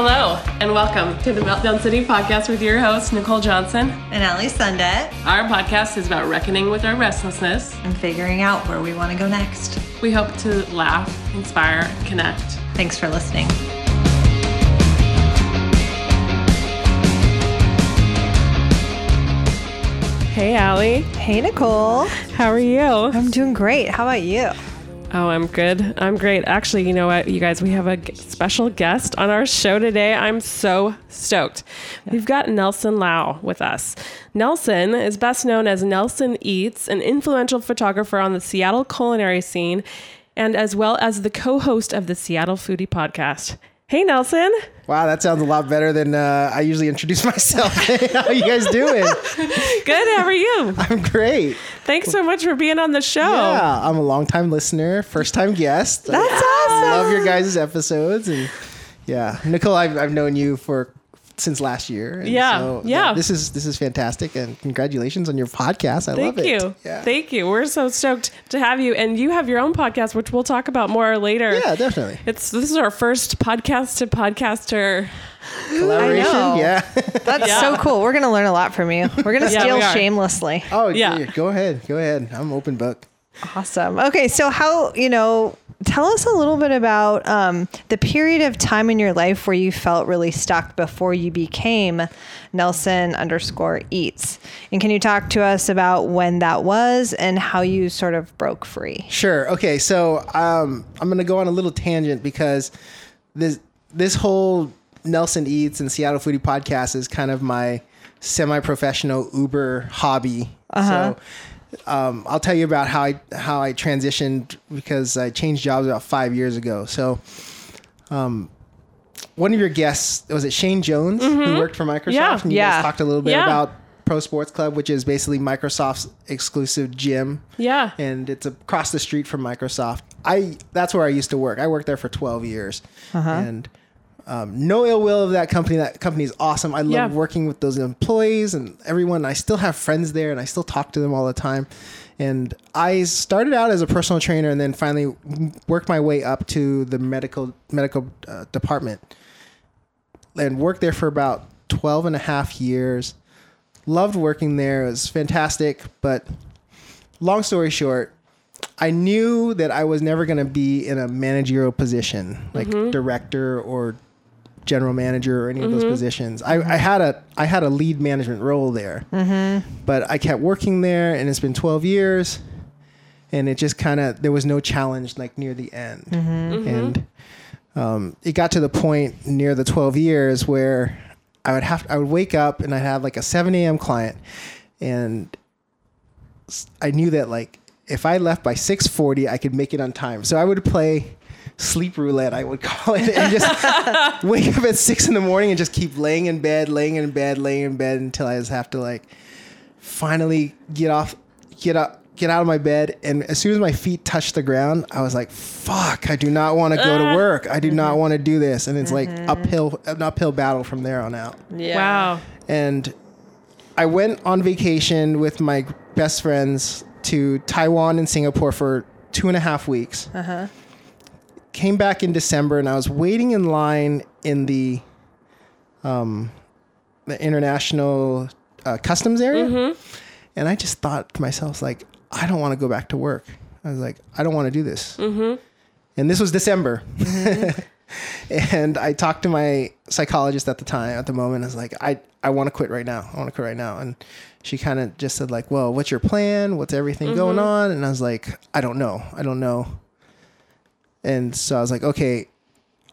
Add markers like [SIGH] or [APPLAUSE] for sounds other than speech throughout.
Hello, and welcome to the Meltdown City podcast with your host, Nicole Johnson. And Ali Sundet. Our podcast is about reckoning with our restlessness. And figuring out where we want to go next. We hope to laugh, inspire, and connect. Thanks for listening. Hey, Ali. Hey, Nicole. How are you? I'm doing great. How about you? Oh, I'm good. I'm great. Actually, you know what, you guys, we have a special guest on our show today. I'm so stoked. We've got Nelson Lau with us. Nelson is best known as Nelson Eats, an influential photographer on the Seattle culinary scene, and as well as the co host of the Seattle Foodie podcast. Hey, Nelson. Wow, that sounds a lot better than uh, I usually introduce [LAUGHS] myself. [LAUGHS] How you guys doing? [LAUGHS] Good. How are you? I'm great. Thanks so much for being on the show. Yeah, I'm a longtime listener, first time guest. That's I awesome. love your guys' episodes, and yeah, Nicole, I've, I've known you for since last year. and Yeah, yeah. This is this is fantastic, and congratulations on your podcast. I Thank love it. Thank you. Yeah. Thank you. We're so stoked to have you. And you have your own podcast, which we'll talk about more later. yeah, definitely. It's this is our first podcast to podcaster. Collaboration. know. Yeah. [LAUGHS] That's Yeah. so cool. We're going to learn a lot from you. We're going [LAUGHS] to Yeah, steal we shamelessly. oh Yeah. yeah. Go ahead. Go ahead. I'm open book. Awesome. Okay, so how, you know, tell us a little bit about um, the period of time in your life where you felt really stuck before you became Nelson underscore eats. And can you talk to us about when that was and how you sort of broke free? Sure. Okay. So um, I'm gonna go on a little tangent because this this whole Nelson Eats and Seattle Foodie podcast is kind of my semi-professional Uber hobby. So um, I'll tell you about how I how I transitioned because I changed jobs about five years ago. So. Um, one of your guests was it Shane Jones who worked for Microsoft, Yeah. and you Yeah. guys talked a little bit Yeah. about Pro Sports Club, which is basically Microsoft's exclusive gym Yeah. and it's across the street from Microsoft. I that's where I used to work. I worked there for 12 years, and um, no ill will of that company. That company is awesome. I love Yeah. working with those employees and everyone. I still have friends there, and I still talk to them all the time. And I started out as a personal trainer, and then finally worked my way up to the medical medical uh, department, and worked there for about 12 and a half years. Loved working there. It was fantastic, but long story short, I knew that I was never going to be in a managerial position, like director or general manager or any of those mm-hmm. positions. I, I had a I had a lead management role there, mm-hmm. but I kept working there, and it's been twelve years, and it just kind of there was no challenge like near the end, mm-hmm. and um, it got to the point near the twelve years where I would have I would wake up and I'd have like a seven a.m. client, and I knew that like if I left by 6:40, I could make it on time. So I would play sleep roulette, I would call it, and just [LAUGHS] wake up at six in the morning and just keep laying in bed, laying in bed, laying in bed until I just have to like finally get off, get up, get out of my bed. And as soon as my feet touched the ground, I was like, "Fuck! I do not want to go to ah. work. I do not mm-hmm. want to do this." And it's like mm-hmm. uphill, an uphill battle from there on out Yeah. Wow. and I went on vacation with my best friends to Taiwan and Singapore for two and a half weeks. Uh-huh. Came back in December, and I was waiting in line in the um, the international uh, customs area, and I just thought to myself, like, I don't want to go back to work. I was like, I don't want to do this. Mm-hmm. And this was December. [LAUGHS] and I talked to my psychologist at the time, at the moment. I was like, I, I want to quit right now. I want to quit right now. And she kind of just said like, well, what's your plan? What's everything going on? And I was like, I don't know. I don't know. And so I was like, okay,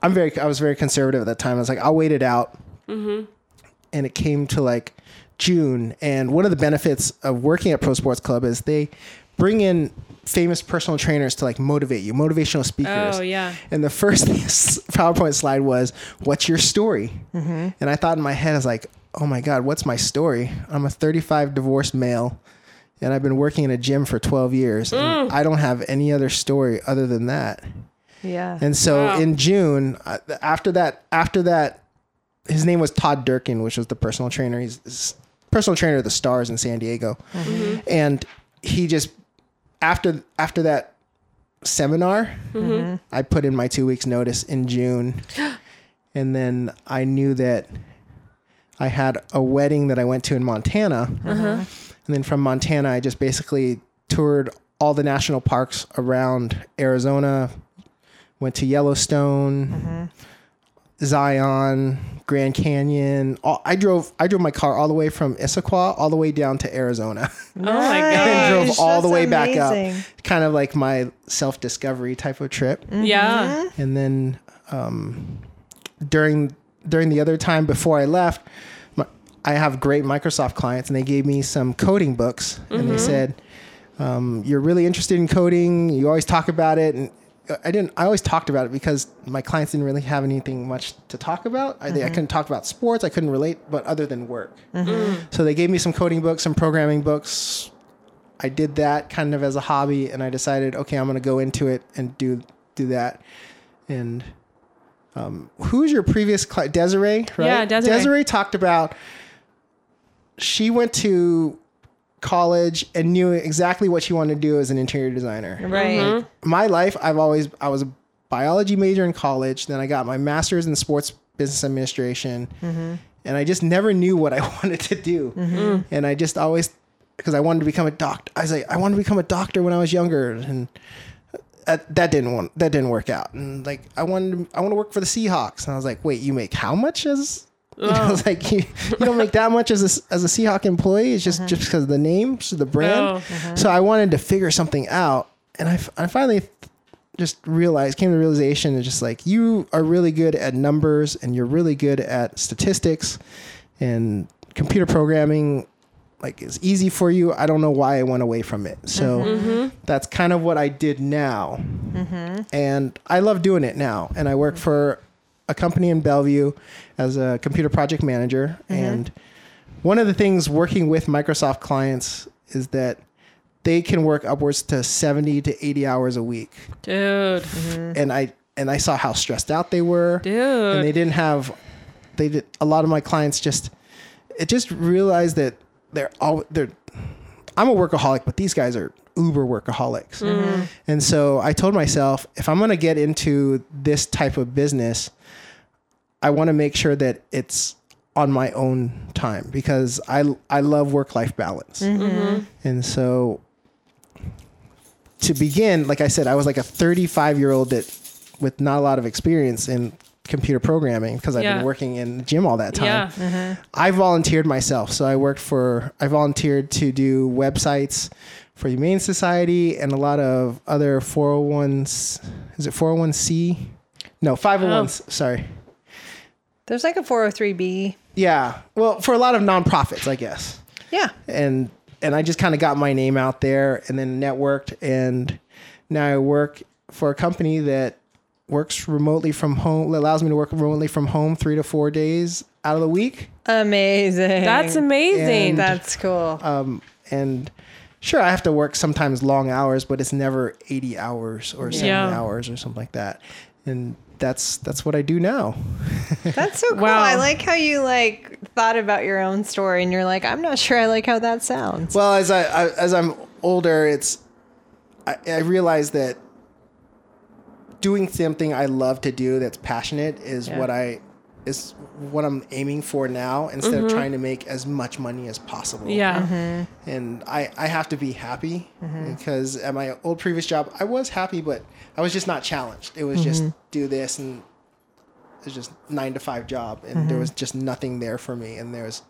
I'm very, I was very conservative at that time. I was like, I'll wait it out. And it came to like June. And one of the benefits of working at Pro Sports Club is they bring in famous personal trainers to like motivate you, motivational speakers. Oh, yeah. And the first [LAUGHS] PowerPoint slide was, "What's your story?" Mm-hmm. And I thought in my head, I was like, "Oh my God, what's my story? I'm a 35 divorced male, and I've been working in a gym for 12 years. And mm. I don't have any other story other than that." Yeah. And so Wow. in June, uh, after that, after that, his name was Todd Durkin, which was the personal trainer. He's, he's personal trainer of the Stars in San Diego, mm-hmm. and he just after after that seminar, mm-hmm. I put in my two weeks notice in June, [GASPS] and then I knew that I had a wedding that I went to in Montana, uh-huh. and then from Montana I just basically toured all the national parks around Arizona, went to Yellowstone, Zion, Grand Canyon. All, I drove I drove my car all the way from Issaquah all the way down to Arizona. [LAUGHS] Oh my and god. drove Nice. all the That's way back up. Kind of like my self discovery type of trip. Yeah. And then um, during during the other time before I left, my, I have great Microsoft clients, and they gave me some coding books, and they said, um, "You're really interested in coding. You always talk about it." And I didn't. I always talked about it because my clients didn't really have anything much to talk about. I, I mm-hmm. couldn't talk about sports. I couldn't relate, but other than work. Mm-hmm. Mm. So they gave me some coding books, some programming books. I did that kind of as a hobby, and I decided, okay, I'm going to go into it and do do that. And um, who's your previous client? Desiree, right? Yeah, Desiree. talked about she went to college and knew exactly what she wanted to do as an interior designer. Right. Mm-hmm. My life, I've always I was a biology major in college. Then I got my master's in sports business administration, mm-hmm. and I just never knew what I [LAUGHS] wanted to do. Mm-hmm. And I just always because I wanted to become a doctor. I was like, I wanted to become a doctor when I was younger, and that, that didn't want that didn't work out. And like I wanted to, I want to work for the Seahawks, and I was like, wait, you make how much as you know, I oh. like, you, you don't make that much as a, as a Seahawk employee. It's just uh-huh. just because of the name, just the brand. Oh. Uh-huh. So I wanted to figure something out, and I, f- I finally just realized, came to the realization, it's just like you are really good at numbers, and you're really good at statistics, and computer programming. Like is easy for you. I don't know why I went away from it. So mm-hmm. Mm-hmm. that's kind of what I did now, mm-hmm. and I love doing it now. And I work for a company in Bellevue as a computer project manager. Mm-hmm. And one of the things working with Microsoft clients is that they can work upwards to 70 to 80 hours a week. Dude. Mm-hmm. And I and I saw how stressed out they were. Dude. And they didn't have they did a lot of my clients just it just realized that they're all they're I'm a workaholic, but these guys are uber workaholics. Mm-hmm. And so I told myself, if I'm going to get into this type of business, I want to make sure that it's on my own time because I I love work life balance. Mm-hmm. Mm-hmm. And so to begin, like I said, I was like a 35 year old that with not a lot of experience in computer programming because I've Yeah. been working in the gym all that time. Yeah. I volunteered myself. So I worked for, I volunteered to do websites for Humane Society and a lot of other 401s. Is it 401c? No, 501s. Sorry. There's like a 403b. Yeah. Well, for a lot of nonprofits, I guess. Yeah. And, and I just kind of got my name out there and then networked. And now I work for a company that works remotely from home, allows me to work remotely from home three to four days out of the week. Amazing. That's amazing. And- That's cool. um, and sure i have to work sometimes long hours but it's never 80 hours or 70 Yeah. hours or something like that and that's that's what i do now [LAUGHS] That's so cool. Wow. I like how you like thought about your own story and you're like, I'm not sure I like how that sounds. well as i, I as i'm older it's I, I realize that doing something i love to do that's passionate is Yeah. what i is what i'm aiming for now instead of mm-hmm. trying to make as much money as possible yeah. Mm-hmm. and I, I have to be happy mm-hmm. because at my old previous job I was happy but I was just not challenged. It was just do this and it was just nine to five job and there was just nothing there for me and there was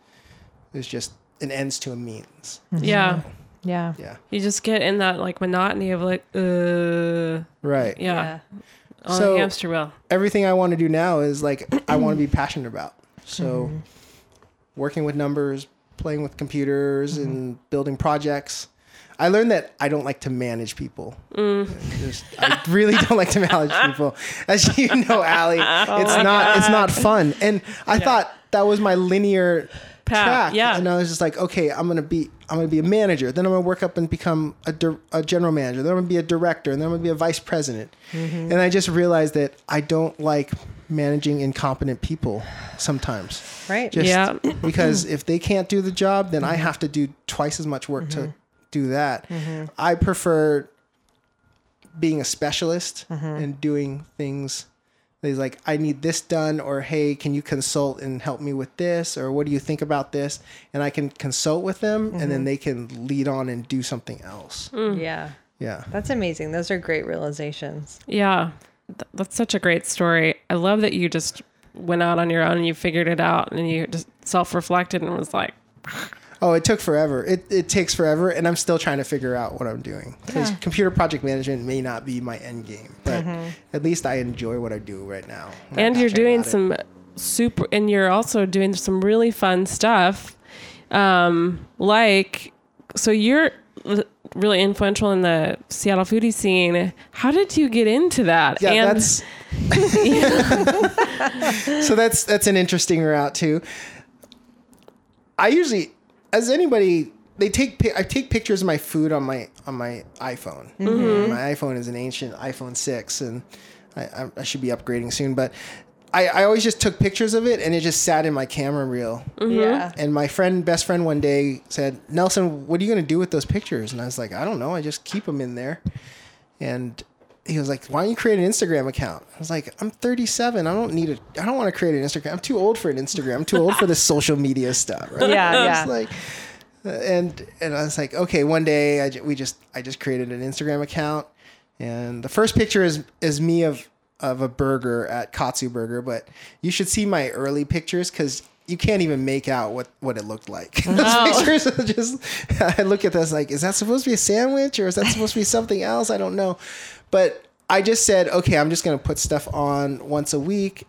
it was just an ends to a means. Yeah. yeah. Yeah. You just get in that like monotony of like, uh, Right. yeah. So- hamster wheel. Everything I want to do now is like I want to be [CLEARS THROAT] passionate about. So mm-hmm. working with numbers, playing with computers mm-hmm. and building projects. I learned that I don't like to manage people. Mm. Just- I really don't like to manage [LAUGHS] people. As you know, Ali, oh it's not it's not fun. And I thought that was my linear Path, track. yeah. And I was just like, okay, I'm gonna be I'm gonna be a manager. Then I'm gonna work up and become a, dir- a general manager. Then I'm gonna be a director. And then I'm gonna be a vice president. Mm-hmm. And I just realized that I don't like managing incompetent people sometimes. Right. Just Yeah. [CLEARS THROAT] because if they can't do the job, then I have to do twice as much work to mm-hmm. do that. Mm-hmm. I prefer being a specialist mm-hmm. and doing things He's like, I need this done, or hey, can you consult and help me with this, or what do you think about this? And I can consult with them, and then mm-hmm. they can lead on and do something else. Mm. Yeah. Yeah. That's amazing. Those are great realizations. Yeah, th- that's such a great story. I love that you just went out on your own and you figured it out and you just self-reflected and was like, Oh, it took forever. It, it takes forever, and I'm still trying to figure out what I'm doing. Because Yeah. computer project management may not be my end game, but at least I enjoy what I do right now. I'm and you're doing about it. some super, and you're also doing some really fun stuff, um, like so you're really influential in the Seattle foodie scene. How did you get into that? Yeah, and that's [LAUGHS] [LAUGHS] so that's that's an interesting route too. I usually, as anybody, they take I take pictures of my food on my on my iPhone. Mm-hmm. My iPhone is an ancient iPhone six, and I, I, I should be upgrading soon. But I, I always just took pictures of it, and it just sat in my camera reel. Mm-hmm. Yeah. And my friend, best friend, one day said, "Nelson, what are you going to do with those pictures?" And I was like, "I don't know. I just keep them in there." And he was like, "Why don't you create an Instagram account?" I was like, "I'm 37. I don't need a. I don't want to create an Instagram. I'm too old for an Instagram. I'm too old for this social media stuff." Right? Yeah, [LAUGHS] I yeah. was like, uh, and and I was like, okay. One day, I we just I just created an Instagram account, and the first picture is is me of of a burger at Katsu Burger, but you should see my early pictures because you can't even make out what what it looked like. [LAUGHS] Those pictures are just I look at this like, is that supposed to be a sandwich or is that supposed to be [LAUGHS] something else? I don't know, but I just said, okay, I'm just gonna put stuff on once a week.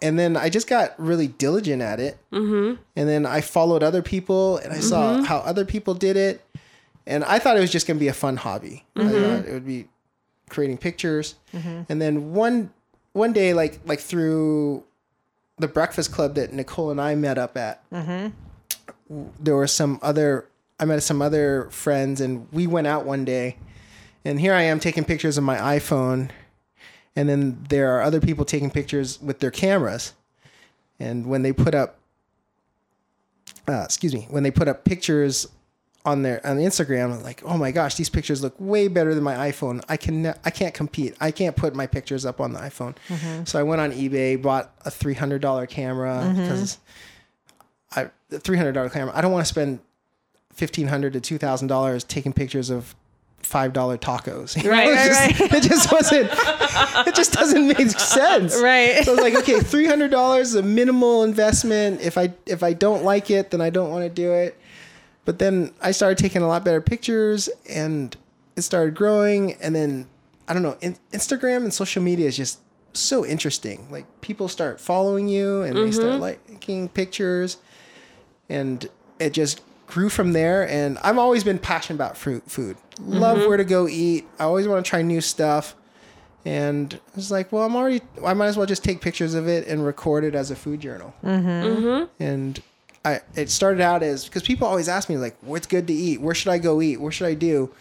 And then I just got really diligent at it. Mm-hmm. And then I followed other people and I saw mm-hmm. how other people did it. And I thought it was just going to be a fun hobby. I thought mm-hmm. it would be creating pictures. Mm-hmm. And then one one day, like like through the breakfast club that Nicole and I met up at, there were some other. I met some other friends, and we went out one day. And here I am taking pictures of my iPhone, and then there are other people taking pictures with their cameras. And when they put up, uh, excuse me, when they put up pictures on their on Instagram, like, oh my gosh, these pictures look way better than my iPhone. I can ne- I can't compete. I can't put my pictures up on the iPhone. Mm-hmm. So I went on eBay, bought a three hundred dollar camera mm-hmm. because I the three hundred dollar camera. I don't want to spend fifteen hundred to two thousand dollars taking pictures of five dollar tacos. [LAUGHS] You know, Right, it right, just, It just wasn't. It just doesn't make [LAUGHS] sense. Right. So I was like, okay, three hundred dollars is a minimal investment. If I if I don't like it, then I don't want to do it. But then I started taking a lot better pictures, and it started growing. And then I don't know, in, Instagram and social media is just so interesting. Like people start following you, and they start liking pictures, and it just grew from there. And I've always been passionate about fruit food. Love where to go eat. I always want to try new stuff. And I was like, well, I'm already, I might as well just take pictures of it and record it as a food journal. Mhm. And I, it started out as, because people always ask me, like, what's good to eat? Where should I go eat? What should I do?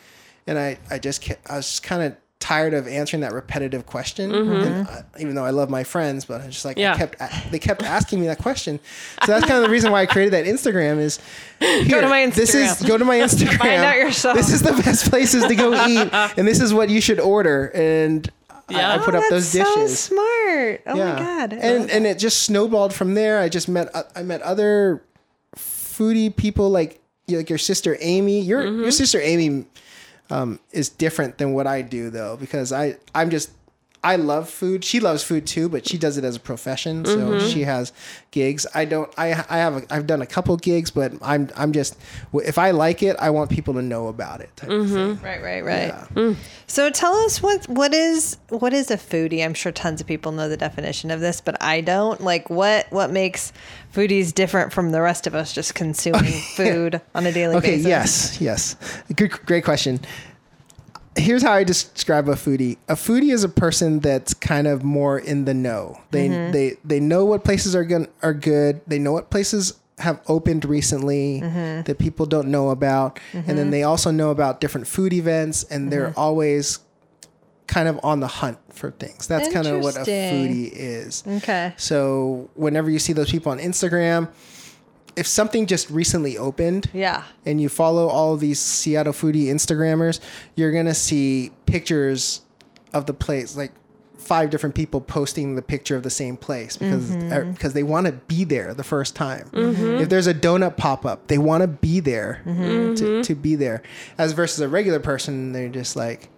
And I, I just, I was kind of tired of answering that repetitive question. Mm-hmm. And I, even though I love my friends, but I just like, Yeah. I kept, they kept asking me that question. So that's kind of the reason why I created that Instagram is here, to my Instagram. This is, go to my Instagram. [LAUGHS] Find out yourself. This is the best places to go eat. And this is what you should order. And I, I put up those dishes. So smart. Oh my god. And and it just snowballed from there. I just met uh, I met other foodie people like like your sister Amy. Your Mm-hmm. your sister Amy um, is different than what I do though because I I'm just I love food. She loves food too, but she does it as a profession. So Mm-hmm. she has gigs. I don't. I I have. A, I've done a couple gigs, but I'm I'm just if I like it, I want people to know about it. Type of thing. Right, right, right. Yeah. So tell us what what is what is a foodie? I'm sure tons of people know the definition of this, but I don't. Like what what makes foodies different from the rest of us just consuming [LAUGHS] food on a daily Okay, basis? yes, yes. Good, great question. Here's how I describe a foodie. A foodie is a person that's kind of more in the know. They mm-hmm. they they know what places are going are good. They know what places have opened recently mm-hmm. that people don't know about, and then mm-hmm. they also know about different food events, and they're always kind of on the hunt for things. That's kind of what a foodie is. Okay. So whenever you see those people on Instagram, if something just recently opened, Yeah. and you follow all of these Seattle foodie Instagrammers, you're gonna see pictures of the place, like five different people posting the picture of the same place because mm-hmm. er, because they want to be there the first time. Mm-hmm. If there's a donut pop up, they want to be there mm-hmm. to, to be there. As versus a regular person, they're just like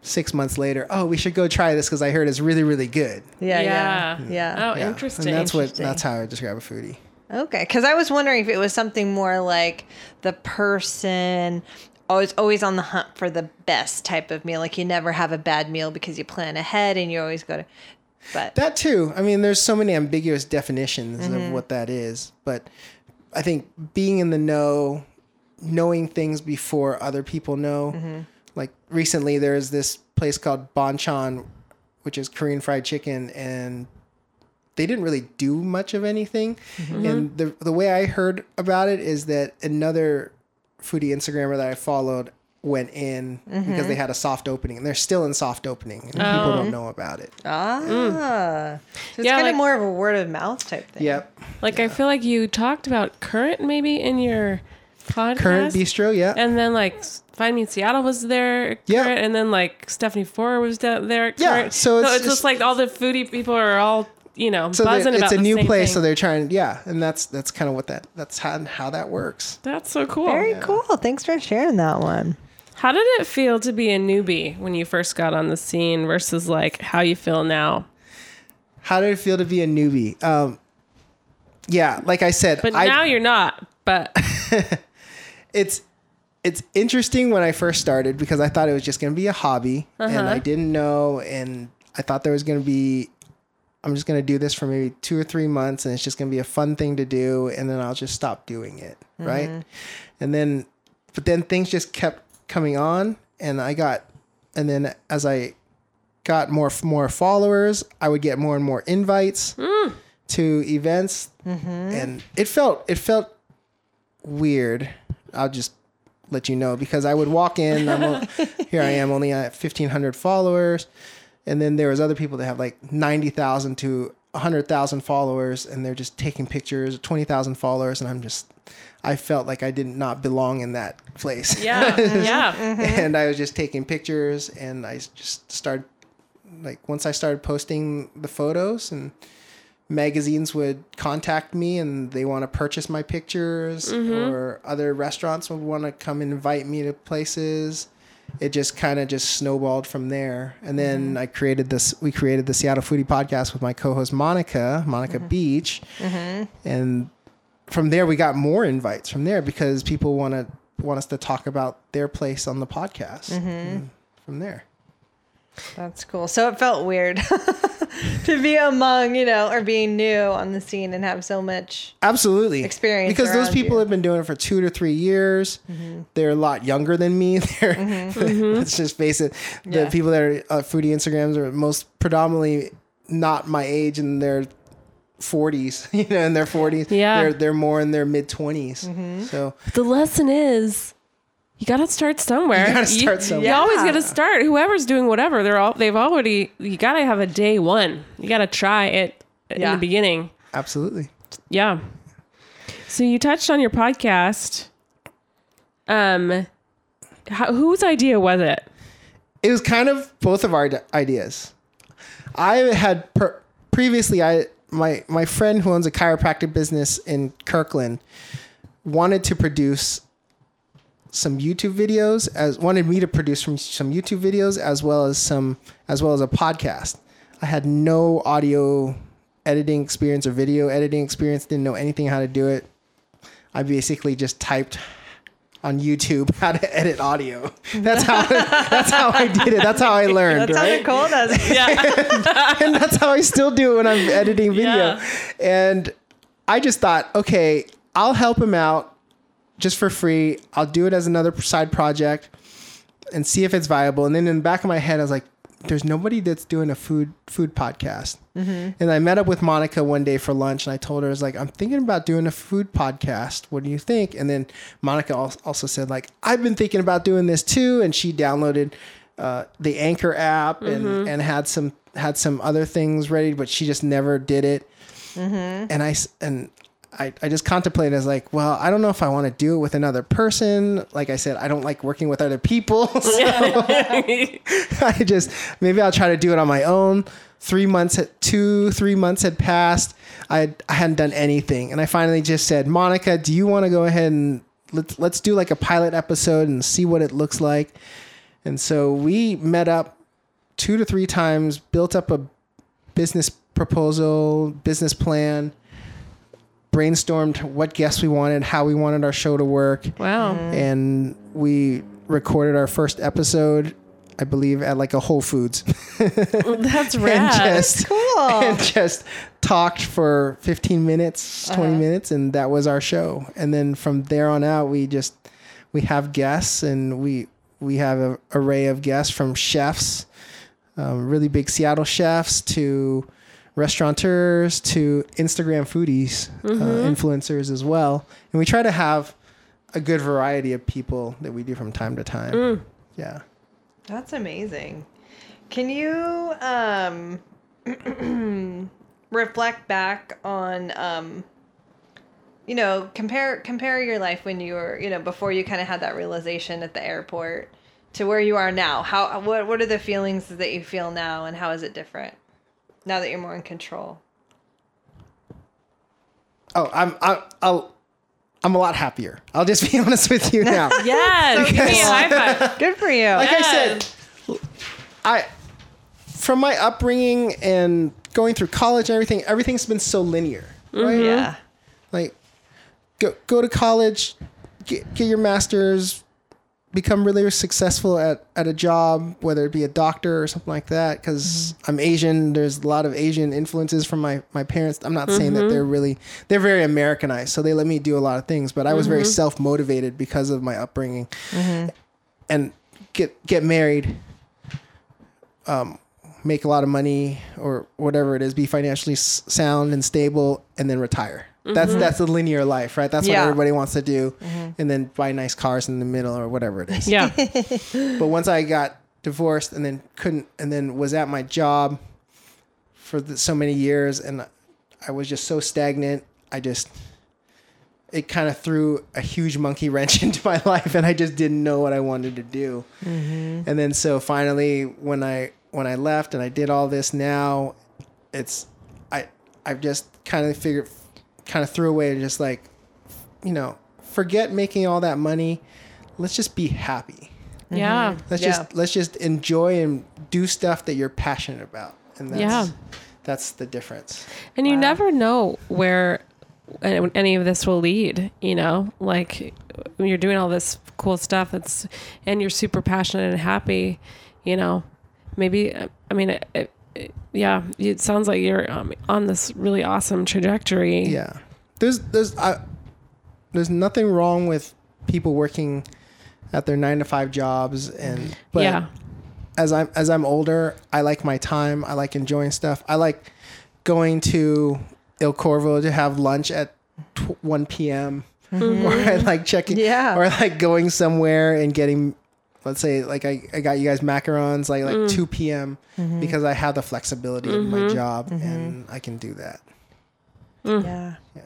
six months later. Oh, we should go try this because I heard it's really really good. Yeah, yeah, yeah. Oh, Yeah. interesting. And that's what that's how I describe a foodie. Okay, because I was wondering if it was something more like the person always always on the hunt for the best type of meal. Like you never have a bad meal because you plan ahead and you always go to. But That too. I mean, there's so many ambiguous definitions of mm-hmm. what that is, but I think being in the know, knowing things before other people know. Mm-hmm. Like recently, there's this place called Bonchon, which is Korean fried chicken, and they didn't really do much of anything. Mm-hmm. And the the way I heard about it is that another foodie Instagrammer that I followed went in mm-hmm. because they had a soft opening, and they're still in soft opening, and people oh. don't know about it. ah, mm. so it's Yeah, kind like- of more of a word of mouth type thing. Yep. Like I feel like you talked about current maybe in your podcast. Current bistro, yeah. And then like Find Me in Seattle was there. Yeah. And then like Stephanie Four was down there. Yeah, Current. so it's just, just- like all the foodie people are all you know so buzzing about it's a the new place, thing. so they're trying, yeah, and that's that's kind of what that that's how how that works. That's so cool. Very cool. Thanks for sharing that one. How did it feel to be a newbie when you first got on the scene versus like how you feel now? How did it feel to be a newbie? Um, yeah, like I said, But I, now you're not. But [LAUGHS] it's it's interesting when I first started because I thought it was just going to be a hobby, and Uh-huh. I didn't know, and I thought there was going to be. I'm just going to do this for maybe two or three months, and it's just going to be a fun thing to do, and then I'll just stop doing it, right? Mm-hmm. And then, but then things just kept coming on, and I got, and then as I got more more followers, I would get more and more invites mm. to events, mm-hmm. and it felt it felt weird. I'll just let you know because I would walk in. I'm [LAUGHS] here. I am only at 1,500 followers, and then there was other people that have like 90,000 to 100,000 followers, and they're just taking pictures. 20,000 followers, and I'm just. I felt like I did not belong in that place. yeah, [LAUGHS] yeah. Mm-hmm. and I was just taking pictures, and I just started like once I started posting the photos and magazines would contact me and they want to purchase my pictures mm-hmm. or other restaurants would want to come invite me to places it just kind of just snowballed from there. And then mm-hmm. i created this we created the seattle foodie podcast with my co-host monica monica mm-hmm. beach. Mm-hmm. And from there we got more invites from there because people want to want us to talk about their place on the podcast. And from there That's cool. So it felt weird [LAUGHS] to be among, you know, or being new on the scene and have so much. Absolutely. experience Because those people you. have been doing it for two to three years. They're a lot younger than me. [LAUGHS] They're, [LAUGHS] let's just face it. The Mm-hmm. Yeah. people that are uh, foodie Instagrams are most predominantly not my age and their 40s, you know, in their 40s. Yeah. They're, they're more in their mid 20s. Mm-hmm. So The lesson is you got to start somewhere. You gotta start somewhere. You always got to start. Whoever's doing whatever, they're all they've already. You got to have a day one. You got to try it in the beginning. absolutely. Yeah. So you touched on your podcast. Um, how, whose idea was it? it was kind of both of our ideas. I had per- previously I my my friend who owns a chiropractic business in Kirkland wanted to produce some YouTube videos as wanted me to produce from some YouTube videos as well as some as well as a podcast. I had no audio editing experience or video editing experience, didn't know anything how to do it. I basically just typed on YouTube [LAUGHS] how to edit audio. [LAUGHS] That's how that's how I did it. That's how I learned, That's how right? Nicole does it. Yeah. and that's how I still do it when I'm editing video. Yeah. And I just thought, okay, I'll help him out just for free. I'll do it as another side project and see if it's viable. And then in the back of my head, I was like, there's nobody that's doing a food food podcast. Mm-hmm. And I met up with Monica one day for lunch, and I told her, I was like, I'm thinking about doing a food podcast. What do you think? And then Monica also said, like, I've been thinking about doing this too. And she downloaded uh, the Anchor app and mm-hmm. and had some had some other things ready, but she just never did it. Mm-hmm. And I and I, I just contemplated as like, well, I don't know if I want to do it with another person. Like I said, I don't like working with other people. [LAUGHS] So [LAUGHS] I just maybe I'll try to do it on my own. Three months, two, three months had passed. I I hadn't done anything, and I finally just said, Monica, do you want to go ahead and let's let's do like a pilot episode and see what it looks like. And so we met up two to three times, built up a business proposal, business plan, brainstormed what guests we wanted, how we wanted our show to work, Wow. and we recorded our first episode. I believe at like a Whole Foods, That's [LAUGHS] and rad. just Cool. and just talked for 15 minutes, 20 Uh-huh. minutes, and that was our show. And then from there on out, we just we have guests, and we we have an array of guests from chefs, um, really big Seattle chefs, to restaurateurs, to Instagram foodies, Mm-hmm. uh, influencers as well. And we try to have a good variety of people that we do from time to time. Mm. Yeah. That's amazing. Can you um [CLEARS THROAT] reflect back on um you know, compare compare your life when you were, you know, before you kind of had that realization at the airport to where you are now. How what what are the feelings that you feel now and how is it different? Now that you're more in control. Oh, I'm I, I'll I'm a lot happier. I'll just [LAUGHS] be honest with you now. [LAUGHS] Yes. Give me a high five. Good for you. like I said, I from my upbringing and going through college and everything, everything's been so linear, right? Mm-hmm. yeah. Like go go to college, get get your master's, become really successful at at a job, whether it be a doctor or something like that. Because mm-hmm. I'm Asian, there's a lot of Asian influences from my my parents. I'm not saying that mm-hmm. they're really they're very Americanized, so they let me do a lot of things. But I was very mm-hmm. self motivated because of my upbringing, and get get married. Um, make a lot of money or whatever it is, be financially sound and stable, and then retire. That's mm-hmm. that's a linear life, right? That's Yeah. what everybody wants to do, mm-hmm. and then buy nice cars in the middle or whatever it is. Yeah. [LAUGHS] But once I got divorced and then couldn't, and then was at my job for the, so many years, and I was just so stagnant. I just it kind of threw a huge monkey [LAUGHS] wrench into my life, and I just didn't know what I wanted to do. Mm-hmm. And then so finally, when I when I left and I did all this, now it's I I've just kind of figured, kind of threw away and just like, you know, forget making all that money. Let's just be happy. Mm-hmm. Yeah. Let's Yeah. just let's just enjoy and do stuff that you're passionate about, and that's Yeah. that's the difference. And you never know where any any of this will lead, you know? Like when you're doing all this cool stuff it's and you're super passionate and happy, you know. Maybe I mean it, it, it- yeah, it sounds like you're um, on this really awesome trajectory. Yeah, there's there's I, there's nothing wrong with people working at their nine to five jobs, and but yeah. as I'm as I'm older, I like my time. I like enjoying stuff. I like going to Il Corvo to have lunch at tw- 1 p.m. [LAUGHS] or I like checking Yeah. or I like going somewhere and getting let's say like I, I got you guys macarons like like mm. 2 p.m. Mm-hmm. because I have the flexibility of my mm-hmm. job mm-hmm. and I can do that. Mm. Yeah. Yeah.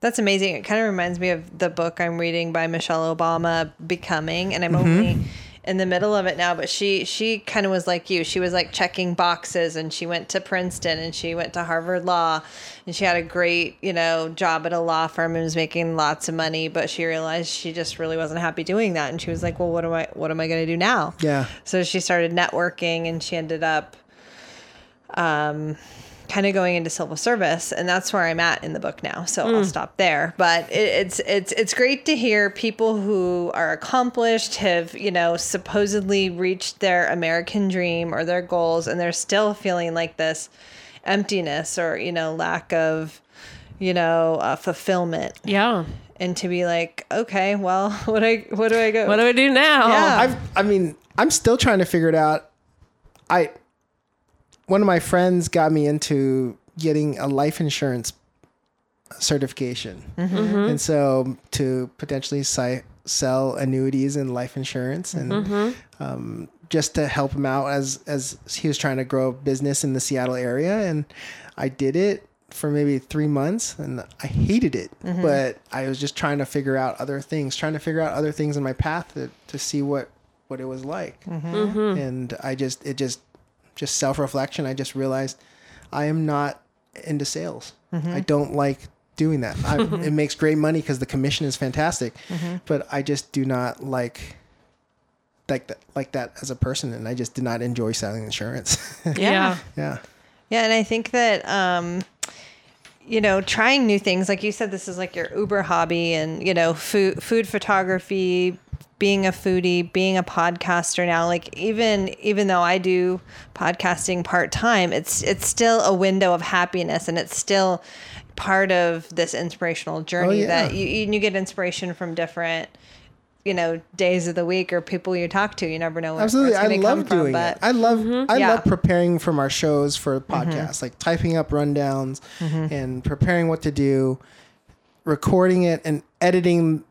That's amazing. It kind of reminds me of the book I'm reading by Michelle Obama, Becoming, and I'm Mm-hmm. only in the middle of it now, but she she kind of was like you. She was like checking boxes and she went to Princeton and she went to Harvard Law and she had a great, you know, job at a law firm and was making lots of money, but she realized she just really wasn't happy doing that and she was like, "Well, what am I what am I going to do now?" Yeah. So she started networking and she ended up um, kind of going into civil service and that's where I'm at in the book now. So I'll stop there. But it, it's it's it's great to hear people who are accomplished have, you know, supposedly reached their American dream or their goals and they're still feeling like this emptiness or, you know, lack of you know, uh, fulfillment, Yeah. and to be like, okay, well, [LAUGHS] what I what do I go? What do I do now? Yeah. I've I mean, I'm still trying to figure it out. I one of my friends got me into getting a life insurance certification. Mm-hmm. Mm-hmm. And so to potentially si- sell annuities and life insurance and mm-hmm. um, just to help him out as as he was trying to grow a business in the Seattle area. And I did it for maybe three months and I hated it. But I was just trying to figure out other things, trying to figure out other things in my path to, to see what, what it was like. And I just, it just, just self reflection. I just realized I am not into sales. I don't like doing that. I, [LAUGHS] it makes great money because the commission is fantastic, but I just do not like like that like that as a person, and I just did not enjoy selling insurance. [LAUGHS] Yeah. yeah. Yeah, and I think that um, you know, trying new things, like you said, this is like your Uber hobby, and you know, food food photography, being a foodie, being a podcaster now. Like even even though I do podcasting part time, it's it's still a window of happiness, and it's still part of this inspirational oh, journey yeah. that you you you get inspiration from different. You know, days of the week or people you talk to, you never know. Where, Absolutely, it's I gonna come love from, doing but it. I love mm-hmm. I Yeah. love preparing from our shows for mm-hmm. podcasts, like typing up rundowns mm-hmm. and preparing what to do, recording it and editing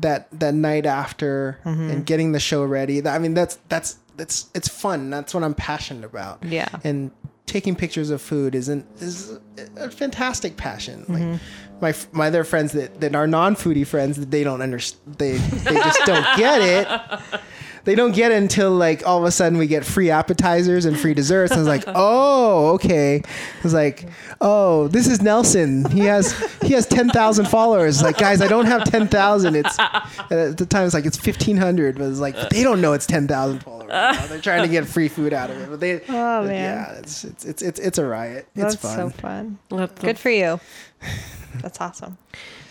that that night after mm-hmm. and getting the show ready. I mean, that's that's that's it's fun. That's what I'm passionate about. Yeah. and taking pictures of food isn't is a fantastic passion. Like mm-hmm. my f- my other friends that, that are non foodie friends that they don't understand. They they just don't get it. [LAUGHS] They don't get it until like all of a sudden we get free appetizers and free desserts. And it's like, [LAUGHS] oh, okay. It's like, oh, this is Nelson. He has he has ten thousand followers. Like, guys, I don't have ten thousand. It's at the time it's like it's fifteen hundred, but it's like they don't know it's ten thousand followers. You know? They're trying to get free food out of it, but they. Oh, man. Yeah, it's it's it's it's, it's a riot. It's That's fun. so fun. That's Good for you. [LAUGHS] That's awesome.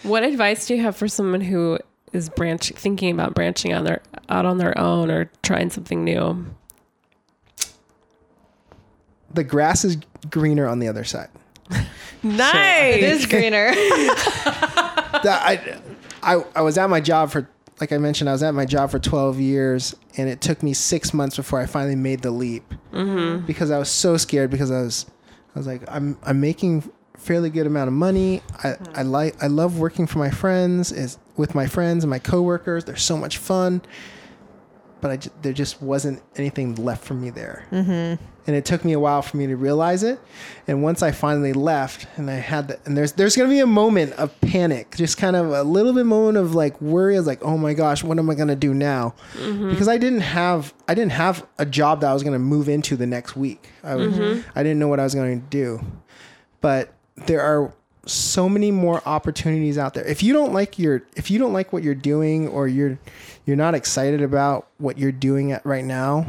What advice do you have for someone who is branch thinking about branching on their out on their own or trying something new? the grass is greener on the other side. [LAUGHS] Nice. It is greener. [LAUGHS] [LAUGHS] That- I, I, I was at my job for, like I mentioned, I was at my job for 12 years, and it took me six months before I finally made the leap Mm-hmm. because I was so scared because I was, I was like, I'm, I'm making fairly good amount of money. I, hmm. I like, I love working for my friends, is with my friends and my coworkers. They're so much fun, but I, there just wasn't anything left for me there. Mm-hmm. And it took me a while for me to realize it. And once I finally left, and I had and there's there's gonna be a moment of panic, just kind of a little bit moment of like worry. I was like, oh my gosh, what am I gonna do now? Mm-hmm. Because I didn't have I didn't have a job that I was gonna move into the next week. I was, mm-hmm. I didn't know what I was going to do. But there are so many more opportunities out there. If you don't like your if you don't like what you're doing or you're you're not excited about what you're doing at right now,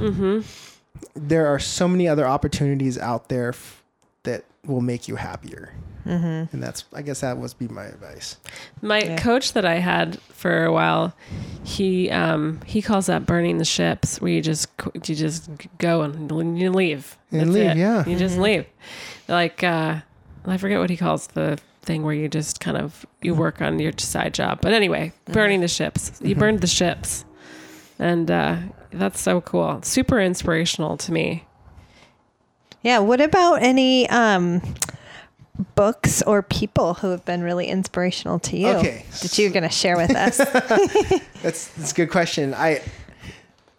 there are so many other opportunities out there f- that will make you happier. And that's I guess that would be my advice. My Yeah. coach that I had for a while, he um he calls that burning the ships, where you just you just go and you leave And That's leave, it. yeah. You just leave. Like uh, I forget what he calls the thing where you just kind of you work on your side job. But anyway, burning the ships. You burned the ships, and uh, that's so cool. Super inspirational to me. Yeah. What about any um, books or people who have been really inspirational to you Okay. that you're going to share with us? [LAUGHS] That's that's a good question. I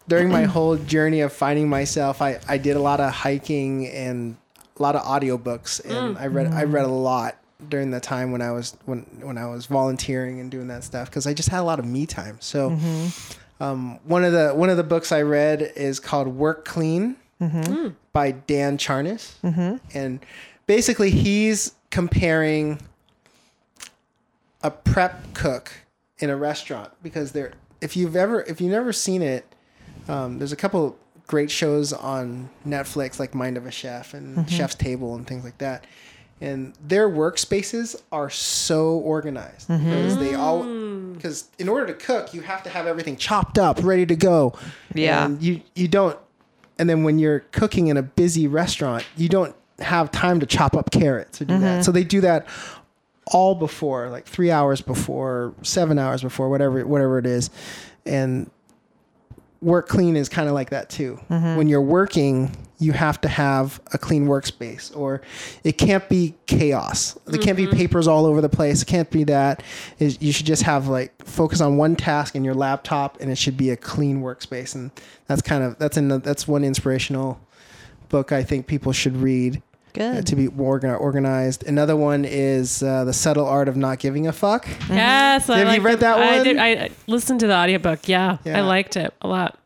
during my [CLEARS THROAT] whole journey of finding myself, I, I did a lot of hiking and a lot of audiobooks and mm. I read I mm. read a lot during the time when I was when when I was volunteering and doing that stuff because I just had a lot of me time. So mm-hmm. um, one of the one of the books I read is called Work Clean mm-hmm. mm. by Dan Charnas, mm-hmm. and basically he's comparing a prep cook in a restaurant because there if you've ever if you've never seen it um, there's a couple great shows on netflix like mind of a chef and mm-hmm. chef's table and things like that. And their workspaces are so organized mm-hmm. because they all mm. because in order to cook you have to have everything chopped up ready to go. Yeah. and you you don't and then when you're cooking in a busy restaurant you don't have time to chop up carrots or do that. Mm-hmm. So they do that all before, like three hours before, seven hours before, whatever whatever it is, and work clean is kind of like that too. Mm-hmm. When you're working, you have to have a clean workspace, or it can't be chaos. There can't be mm-hmm. papers all over the place. It can't be that. Is you should just have like focus on one task in your laptop, and it should be a clean workspace. And that's kind of that's in that's one inspirational book I think people should read. Good. to be organ- organized. Another one is uh, the subtle art of not giving a fuck. Uh-huh. Yes. I Have you liked read it. that I one? did. I listened to the audiobook. Yeah, Yeah. I liked it a lot.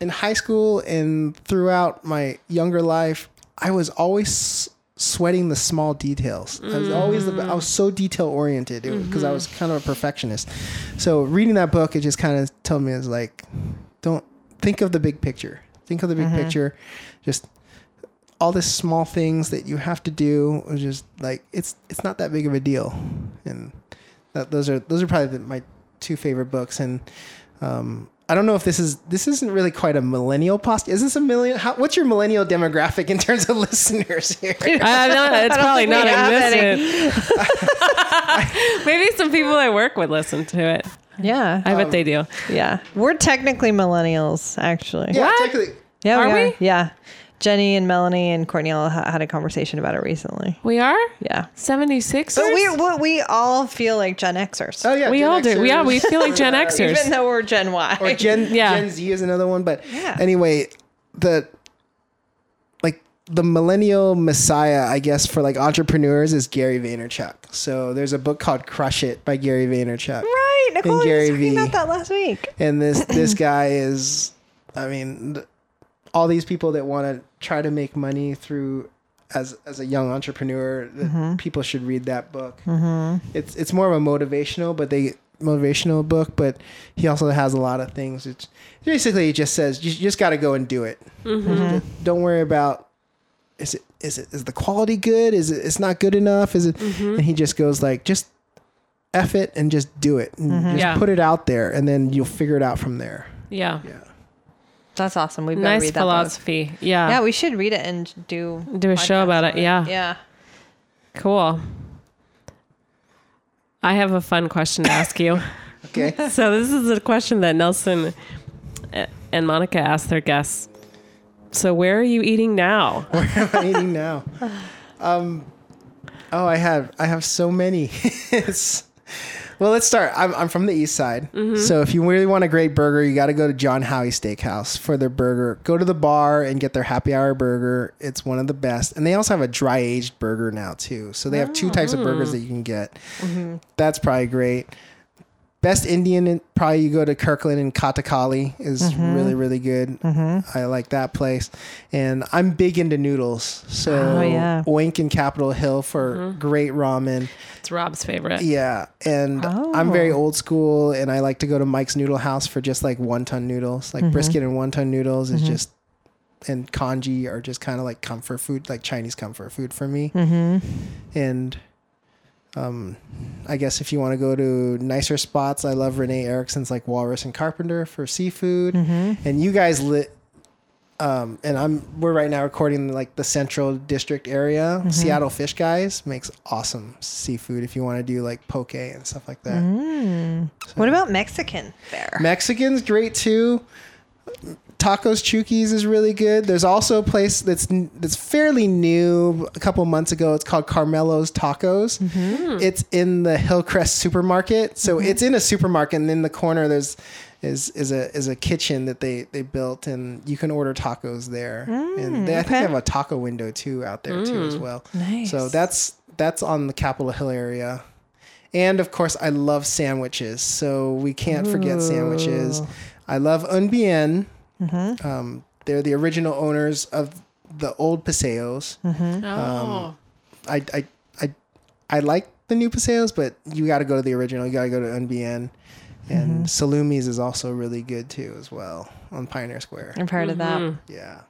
in high school and throughout my younger life, I was always sweating the small details. I was always the, I was so detail oriented because I mm-hmm. was kind of a perfectionist. So reading that book, it just kind of told me it's like, don't think of the big picture. Think of the big uh-huh. picture. Just all the small things that you have to do is just like it's it's not that big of a deal. And that, those are those are probably the, my two favorite books and um, I don't know if this is this isn't really quite a millennial post. Is this a million? How, what's your millennial demographic in terms of [LAUGHS] listeners here? [LAUGHS] I don't know. It's probably think we not have any. existent. [LAUGHS] Maybe some people I work with listen to it. Yeah. I bet they do. yeah. We're technically millennials, actually. yeah, What? technically. Yeah, Are we, we? are. Yeah. Jenny and Melanie and Courtney all ha- had a conversation about it recently. We are Yeah. 76. But we, we, we all feel like Gen Xers. Oh yeah, we Gen all do. Xers. Yeah, we feel like Gen [LAUGHS] Xers. Even though we're Gen Y. or Gen [LAUGHS] Yeah. Gen Z is another one. But Yeah. anyway, the like the millennial messiah, I guess, for like entrepreneurs is Gary Vaynerchuk. So there's a book called Crush It by Gary Vaynerchuk. right. Nicole was Gary talking Vee. about that last week. and this this [CLEARS THROAT] guy is i mean th- all these people that want to try to make money through as as a young entrepreneur that mm-hmm. people should read that book mm-hmm. it's it's more of a motivational but they motivational book but he also has a lot of things it's basically it just says you just got to go and do it mm-hmm. Just don't worry about is it is it is the quality good is it it's not good enough is it and he just goes like just F it and just do it. And Just Yeah. put it out there and then you'll figure it out from there. yeah. Yeah. That's awesome. We've got to Nice read that book. philosophy. Yeah. Yeah, we should read it and do Do a show about it. on Yeah. Yeah. Cool. I have a fun question to ask you. [LAUGHS] Okay. [LAUGHS] so this is a question that Nelson and Monica asked their guests. So where are you eating now? [LAUGHS] Where am I eating now? Um, oh, I have I have so many. Well, let's start. I'm, I'm from the east side, mm-hmm. so if you really want a great burger, you got to go to John Howie Steakhouse for their burger. Go to the bar and get their happy hour burger. It's one of the best, and they also have a dry aged burger now too. So they have two types of burgers mm. that you can get. Mm-hmm. That's probably great. Best Indian, probably you go to Kirkland and Kathakali is mm-hmm. really really good. Mm-hmm. I like that place, and I'm big into noodles. So Oh, yeah. Ooink and Capitol Hill for mm-hmm. great ramen. It's Rob's favorite. Yeah, and I'm very Oh. old school, and I like to go to Mike's Noodle House for just like wonton noodles. Like brisket and wonton noodles is just, and congee are just kind of like comfort food, like Chinese comfort food for me. And, um, I guess if you want to go to nicer spots, I love Renee Erickson's like Walrus and Carpenter for seafood, and you guys lit. Um, and I'm we're right now recording like the central district area. Seattle Fish Guys makes awesome seafood if you want to do like poke and stuff like that. What about Mexican fare? Mexican's great too. Tacos Chuki's is really good. There's also a place that's that's fairly new. A couple months ago, it's called Carmelo's Tacos. Mm-hmm. It's in the Hillcrest supermarket, so mm-hmm. it's in a supermarket, and in the corner there's is is a is a kitchen that they they built, and you can order tacos there. and mm, they, I think they have a taco window too out there too as mm, well. Nice. So that's that's on the Capitol Hill area. And of course, I love sandwiches. So we can't forget sandwiches. I love Un Bien. Mm-hmm. Um, they're the original owners of the old Paseos. Mm-hmm. Oh. Um, I, I, I, I like the new Paseos, but you got to go to the original. You got to go to Un Bien. And mm-hmm. Salumi's is also really good too, as well, on Pioneer Square. I've heard of that. Yeah.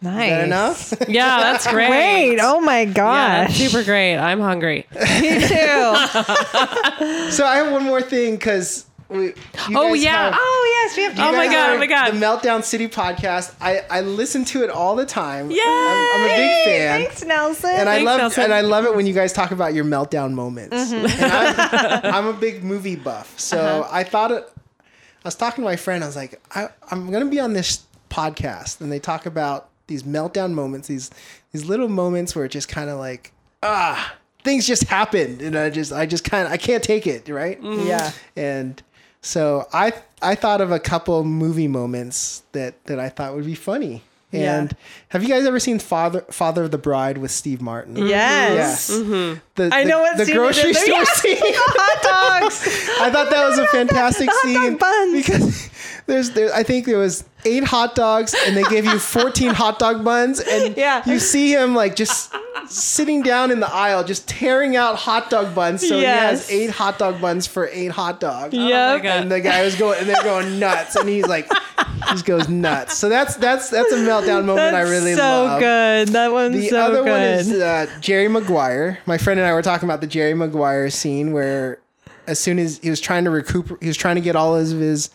Nice. Is that enough? yeah, that's [LAUGHS] great. Great. Oh my Yeah, gosh. super great. I'm hungry. [LAUGHS] Me too. [LAUGHS] so I have one more thing because we. Oh, yeah. have- oh yes, we have to. Oh my God, oh my God. The Meltdown City podcast. I, I listen to it all the time. Yay! I'm, I'm a big fan. Thanks, Nelson. And I Thanks, love Nelson. and I love it when you guys talk about your meltdown moments. Mm-hmm. And I'm, [LAUGHS] I'm a big movie buff, so Uh-huh. I thought it. I was talking to my friend. I was like, I, I'm gonna be on this podcast, and they talk about these meltdown moments, these these little moments where it just kind of like ah things just happened, and I just I just kind of I can't take it, right? yeah. and so I I thought of a couple movie moments that that I thought would be funny. And have you guys ever seen Father Father of the Bride with Steve Martin? Mm-hmm. Yes. Yes. Mm-hmm. The, I know what the scene grocery is. store [LAUGHS] Yes, scene. hot dogs. [LAUGHS] I thought that was a fantastic [LAUGHS] The hot dog scene buns. because there's there, I think there was eight hot dogs and they gave you [LAUGHS] 14 hot dog buns and Yeah. you see him like just sitting down in the aisle just tearing out hot dog buns so Yes. he has eight hot dog buns for eight hot dogs. Yep. God. And the guy was going and they're going nuts and he's like he just goes nuts. So that's that's that's a meltdown moment I That's really so love. good. That one's The so other good. one is uh, Jerry Maguire. My friend and I were talking about the Jerry Maguire scene where, as soon as he was trying to recoup, he was trying to get all of his,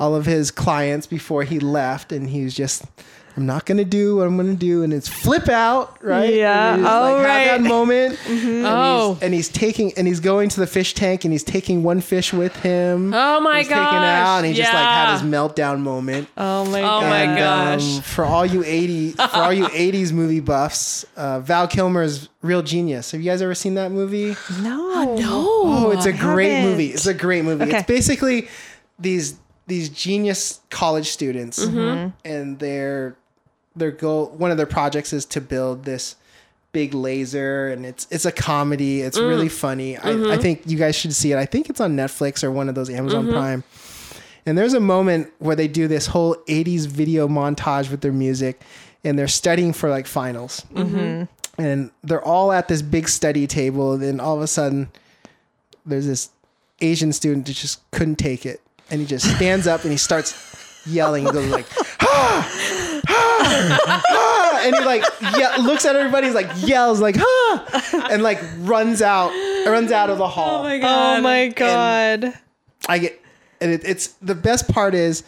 all of his clients before he left, and he was just, I'm not gonna do what I'm gonna do, and it's flip out, right? Yeah. And [LAUGHS] Oh, like, right. Have that moment. And Oh. he's, and he's taking, and he's going to the fish tank, and he's taking one fish with him. Oh my he's taking it out, and he just like had his meltdown moment. oh my god. Oh god. my And, gosh. um, for all you 80 for all you [LAUGHS] 80s movie buffs, uh, Val Kilmer's Real Genius. Have you guys ever seen that movie? No. No. Oh, it's a I great haven't. movie. It's a great movie. Okay. It's basically these these genius college students mm-hmm. and their their goal one of their projects is to build this big laser and it's it's a comedy. It's mm. really funny. I, I mm-hmm. think you guys should see it. I think it's on Netflix or one of those Amazon mm-hmm. Prime. And there's a moment where they do this whole 80s video montage with their music and they're studying for like finals. And they're all at this big study table. And then all of a sudden, there's this Asian student that just couldn't take it. And he just stands up and he starts yelling. He goes like, ah, ah, ah, and he like ye- looks at everybody, he's like yells like, ah, and like runs out, runs out of the hall. Oh my god. Oh my god. I get, and it, it's the best part is,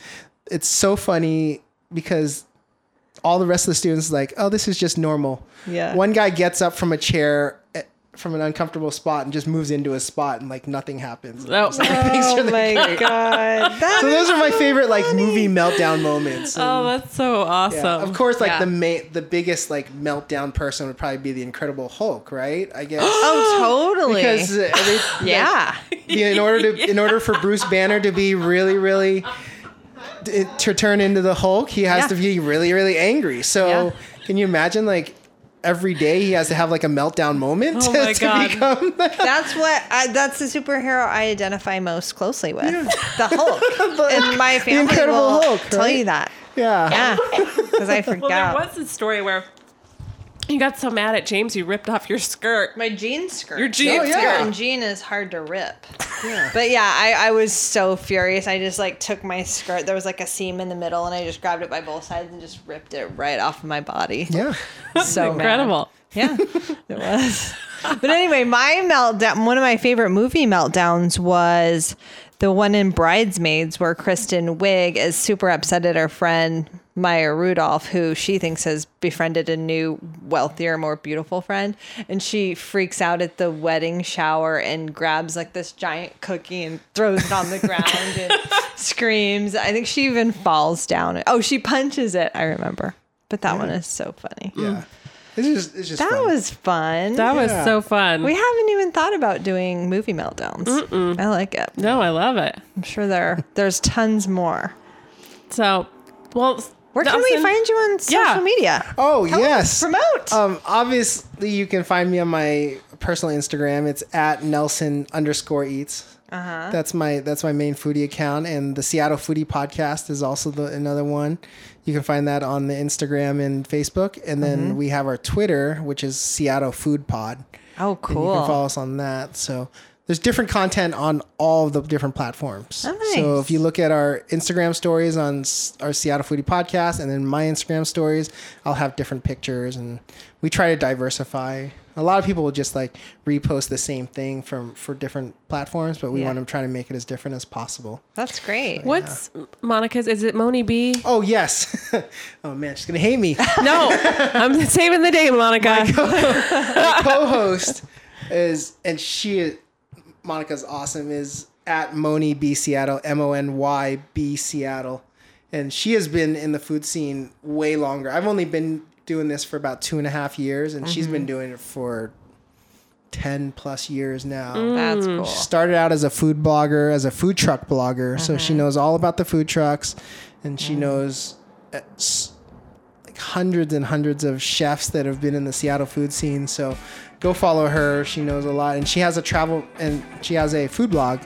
it's so funny because all the rest of the students like, oh, this is just normal. Yeah. One guy gets up from a chair from an uncomfortable spot and just moves into a spot and like nothing happens. [LAUGHS] Oh. Like, Oh my like- god. That [LAUGHS] So those are my so favorite like movie meltdown moments. Oh, that's so awesome. yeah. Of course, like Yeah. the ma- the biggest like meltdown person would probably be the Incredible Hulk, right? I guess. [GASPS] Oh, totally. because uh, every, [LAUGHS] yeah. Yeah, in order to in order for Bruce Banner to be really really d- to turn into the Hulk, he has Yeah. to be really really angry. So Yeah. can you imagine like every day he has to have like a meltdown moment Oh [LAUGHS] to, my to God. become That's what I, that's the superhero I identify most closely with. The Hulk. [LAUGHS] and my family Incredible will Hulk, tell you that. yeah. Yeah. Because I well, there was a story where you got so mad at James you ripped off your skirt. My jean skirt. Your jean Oh, yeah. And jean is hard to rip. Yeah. But yeah, I, I was so furious. I just like took my skirt. There was like a seam in the middle, and I just grabbed it by both sides and just ripped it right off my body. Yeah. So mad. Incredible. Yeah, it was. But anyway, my meltdown, one of my favorite movie meltdowns was the one in Bridesmaids where Kristen Wiig is super upset at her friend Maya Rudolph, who she thinks has befriended a new, wealthier, more beautiful friend. And she freaks out at the wedding shower and grabs like this giant cookie and throws it on the [LAUGHS] ground and screams. I think she even falls down. Oh, she punches it. I remember. But that one is so funny. Yeah. Hmm. It's just it's just That fun. was fun. That was so fun. we haven't even thought about doing movie meltdowns. I like it. no, I love it. I'm sure there there's tons more. So, well, Where can we find you on social Yeah. media? Oh Tell yes. promote. Um, obviously, you can find me on my personal Instagram. It's at Nelson underscore eats. Uh-huh. That's my that's my main foodie account, and the Seattle Foodie Podcast is also the another one. You can find that on the Instagram and Facebook, and then Mm-hmm. we have our Twitter, which is Seattle Food Pod. oh, And you cool. can follow us on that. So there's different content on all of the different platforms. Oh, So if you look at our Instagram stories on our Seattle Foodie podcast and then my Instagram stories, I'll have different pictures and we try to diversify. A lot of people will just like repost the same thing from for different platforms, but we Yeah. want to try to make it as different as possible. That's great. What's Monica's? Is it Moni B? Oh yes. [LAUGHS] oh man, she's gonna hate me. [LAUGHS] No, I'm saving the day, Monica. my [LAUGHS] co-host is and she is Monica's awesome is at Moni B Seattle M O N Y B Seattle and she has been in the food scene way longer. I've only been doing this for about two and a half years and she's been mm-hmm. doing it for 10 plus years now. Mm. That's mm. cool. Started out as a food blogger, as a food truck blogger, so she uh-huh. knows all about the food trucks and she mm. knows uh, like hundreds and hundreds of chefs that have been in the Seattle food scene. So go follow her. She knows a lot, and she has a travel and she has a food blog,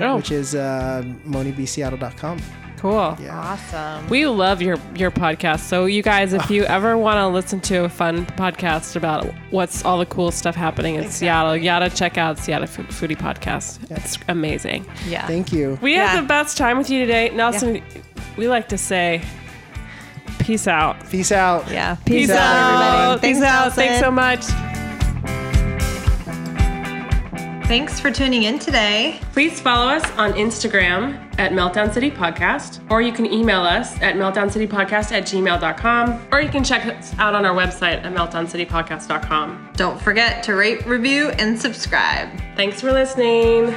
Oh, which is uh, monybseattle.com. cool. Yeah. Awesome. We love your your podcast. So you guys, if you [LAUGHS] ever want to listen to a fun podcast about what's all the cool stuff happening in Seattle, you gotta check out Seattle Food- Foodie Podcast. It's amazing. Yeah. Thank you. We Yeah. had the best time with you today, Nelson. We like to say, peace out. Peace out. yeah. Peace, out, everybody. Peace out. Thanks so much. Thanks for tuning in today. Please follow us on Instagram at Meltdown City Podcast, or you can email us at meltdowncitypodcast at gmail.com, or you can check us out on our website at meltdowncitypodcast.com. Don't forget to rate, review, and subscribe. Thanks for listening.